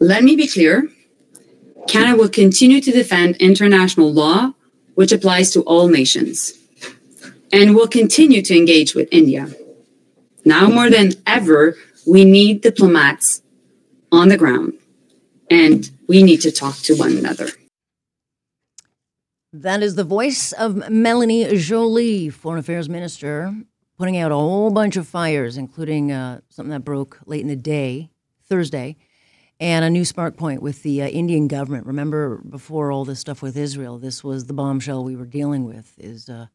Let me be clear Canada will continue to defend international law, which applies to all nations, and will continue to engage with India. Now more than ever, we need diplomats on the ground, and we need to talk to one another. That is the voice of Melanie Joly, Foreign Affairs Minister, putting out a whole bunch of fires, including uh, something that broke late in the day, Thursday, and a new spark point with the uh, Indian government. Remember, before all this stuff with Israel, this was the bombshell we were dealing with. Is uh,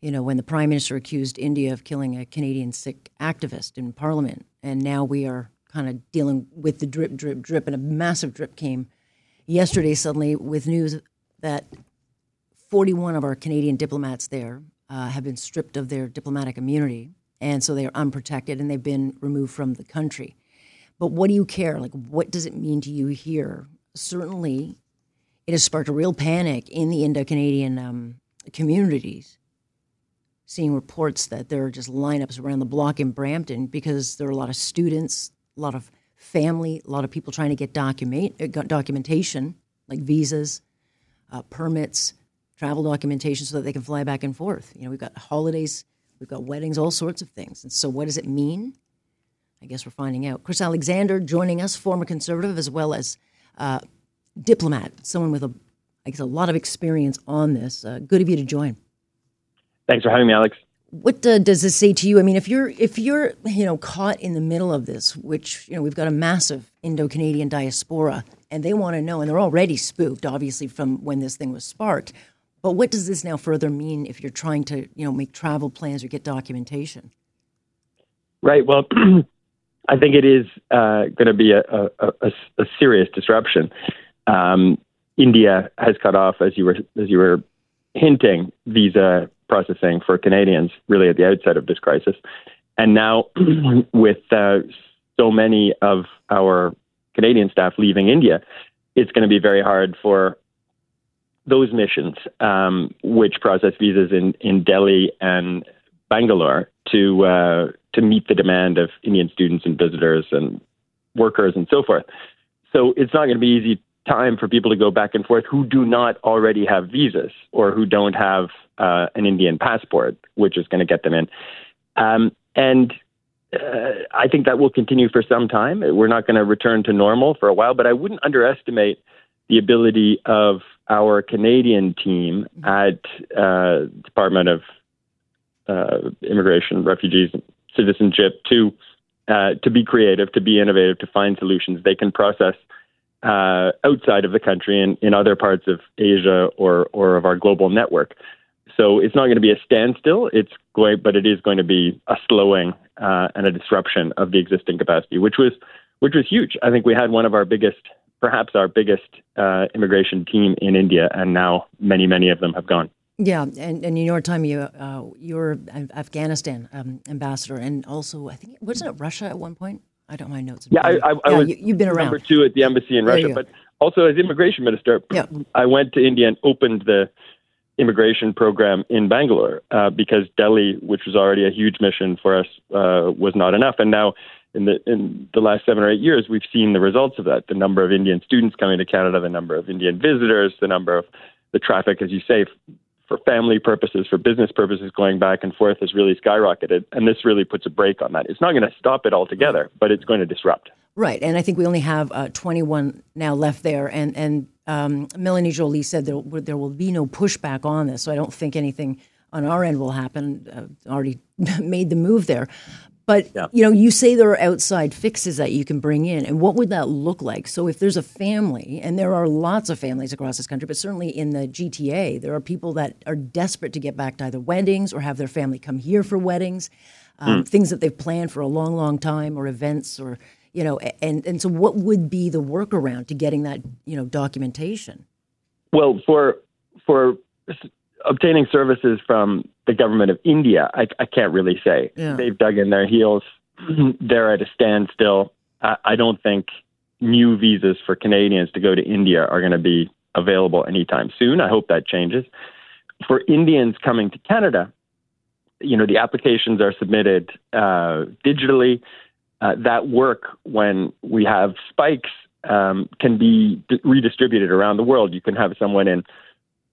you know when the prime minister accused India of killing a Canadian Sikh activist in Parliament, and now we are kind of dealing with the drip, drip, drip, and a massive drip came yesterday suddenly with news that 41 of our Canadian diplomats there uh, have been stripped of their diplomatic immunity, and so they are unprotected and they've been removed from the country. But what do you care? Like, what does it mean to you here? Certainly, it has sparked a real panic in the Indo Canadian um, communities. Seeing reports that there are just lineups around the block in Brampton because there are a lot of students, a lot of family, a lot of people trying to get document, uh, documentation like visas, uh, permits, travel documentation so that they can fly back and forth. You know, we've got holidays, we've got weddings, all sorts of things. And so, what does it mean? I guess we're finding out. Chris Alexander joining us, former conservative as well as uh, diplomat, someone with a, I guess, a lot of experience on this. Uh, good of you to join. Thanks for having me, Alex. What uh, does this say to you? I mean, if you're if you're you know caught in the middle of this, which you know we've got a massive Indo-Canadian diaspora, and they want to know, and they're already spooked, obviously, from when this thing was sparked. But what does this now further mean if you're trying to you know make travel plans or get documentation? Right. Well, I think it is uh, going to be a, a, a, a, serious disruption. Um, India has cut off, as you were as you were hinting, visa processing for Canadians really at the outset of this crisis, and now with uh, so many of our Canadian staff leaving India, it's going to be very hard for those missions, um, which process visas in, in Delhi and Bangalore, to uh, to meet the demand of Indian students and visitors and workers and so forth. So it's not going to be easy time for people to go back and forth who do not already have visas or who don't have uh, an Indian passport, which is going to get them in. Um, and uh, I think that will continue for some time. We're not going to return to normal for a while, but I wouldn't underestimate the ability of our Canadian team at uh, Department of uh, Immigration, Refugees, Citizenship to uh, to be creative, to be innovative, to find solutions they can process uh, outside of the country and in other parts of Asia or or of our global network. So it's not going to be a standstill. It's going, but it is going to be a slowing uh, and a disruption of the existing capacity, which was which was huge. I think we had one of our biggest perhaps our biggest uh, immigration team in India, and now many, many of them have gone. Yeah, and, and in your time, you uh, you were Afghanistan um, ambassador, and also I think wasn't it Russia at one point? I don't my notes. Yeah, I, I, I yeah, was you, have been around. number two at the embassy in Russia, but also as immigration minister, yeah. I went to India and opened the immigration program in Bangalore uh, because Delhi, which was already a huge mission for us, uh, was not enough, and now in the in the last seven or eight years, we've seen the results of that. The number of Indian students coming to Canada, the number of Indian visitors, the number of the traffic, as you say, for family purposes, for business purposes, going back and forth has really skyrocketed. And this really puts a brake on that. It's not going to stop it altogether, but it's going to disrupt. Right, and I think we only have uh, 21 now left there, and and um, Melanie Joly said there there will be no pushback on this, so I don't think anything on our end will happen. Uh, already made the move there, but yeah. you know, you say there are outside fixes that you can bring in, and what would that look like? So if there's a family, and there are lots of families across this country, but certainly in the GTA, there are people that are desperate to get back to either weddings or have their family come here for weddings, um, mm. things that they've planned for a long, long time, or events, or you know, and and so what would be the workaround to getting that you know documentation? Well, for for obtaining services from the government of India, I, I can't really say. Yeah. They've dug in their heels. They're at a standstill. I, I don't think new visas for Canadians to go to India are going to be available anytime soon. I hope that changes. For Indians coming to Canada, you know, the applications are submitted uh, digitally. Uh, that work when we have spikes um, can be d- redistributed around the world. You can have someone in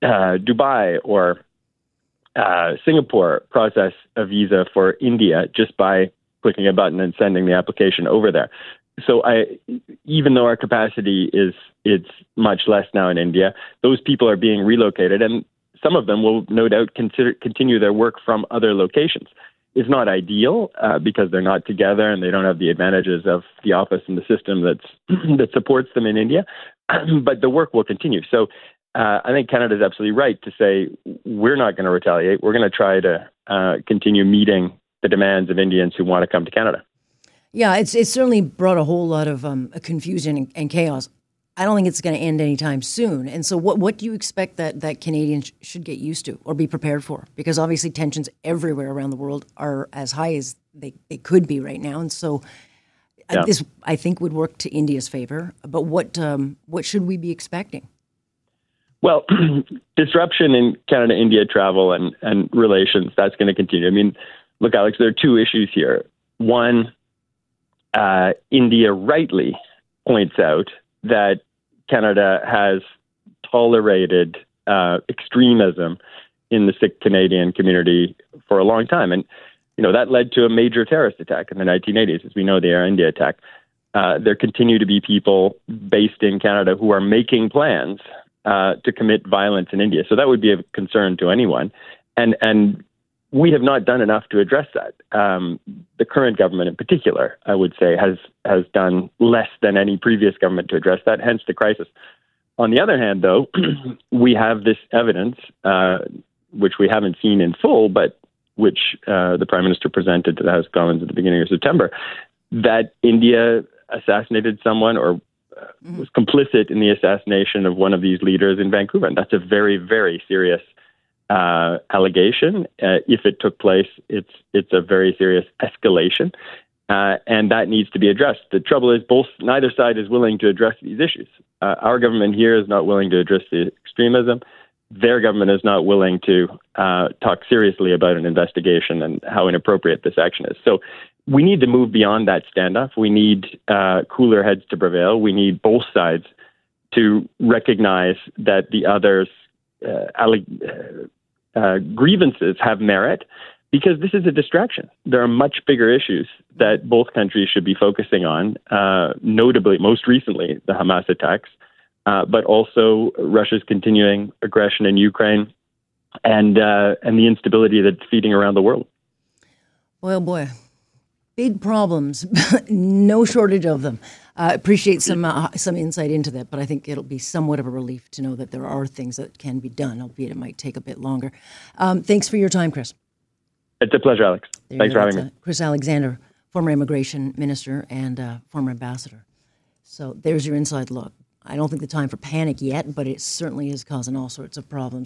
uh, Dubai or uh, Singapore process a visa for India just by clicking a button and sending the application over there. So I, even though our capacity is it's much less now in India, those people are being relocated, and some of them will no doubt consider continue their work from other locations. It's not ideal uh, because they're not together and they don't have the advantages of the office and the system that's that supports them in India, but the work will continue. So uh, I think Canada is absolutely right to say we're not going to retaliate. We're going to try to uh, continue meeting the demands of Indians who want to come to Canada. Yeah, it's it's certainly brought a whole lot of um, confusion and, and, chaos. I don't think it's going to end anytime soon. And so, what what do you expect that that Canadians should get used to or be prepared for? Because obviously, tensions everywhere around the world are as high as they, they could be right now. And so, uh, yeah. this I think would work to India's favor. But what um, what should we be expecting? Well, disruption in Canada India travel and, and relations, that's going to continue. I mean, look, Alex, there are two issues here. One, uh, India rightly points out that Canada has tolerated uh, extremism in the Sikh Canadian community for a long time. And, you know, that led to a major terrorist attack in the 1980s, as we know, the Air India attack. Uh, there continue to be people based in Canada who are making plans uh, to commit violence in India. So that would be a concern to anyone. And, and we have not done enough to address that. Um, the current government, in particular, I would say, has has done less than any previous government to address that. Hence the crisis. On the other hand, though, we have this evidence, uh, which we haven't seen in full, but which uh, the prime minister presented to the House of Commons at the beginning of September, that India assassinated someone or uh, was complicit in the assassination of one of these leaders in Vancouver. And that's a very, very serious uh, allegation. Uh, if it took place, it's it's a very serious escalation, uh, and that needs to be addressed. The trouble is, both neither side is willing to address these issues. Uh, our government here is not willing to address the extremism. Their government is not willing to uh, talk seriously about an investigation and how inappropriate this action is. So. We need to move beyond that standoff. We need uh, cooler heads to prevail. We need both sides to recognize that the other's uh, uh, grievances have merit because this is a distraction. There are much bigger issues that both countries should be focusing on, uh, notably, most recently, the Hamas attacks, uh, but also Russia's continuing aggression in Ukraine and uh, and the instability that's feeding around the world. Well, boy, big problems, no shortage of them. I uh, appreciate some uh, some insight into that, but I think it'll be somewhat of a relief to know that there are things that can be done, albeit it might take a bit longer. Um, thanks for your time, Chris. It's a pleasure, Alex. There thanks for having me. Chris Alexander, former immigration minister and uh, former ambassador. So there's your inside look. I don't think the time for panic yet, but it certainly is causing all sorts of problems.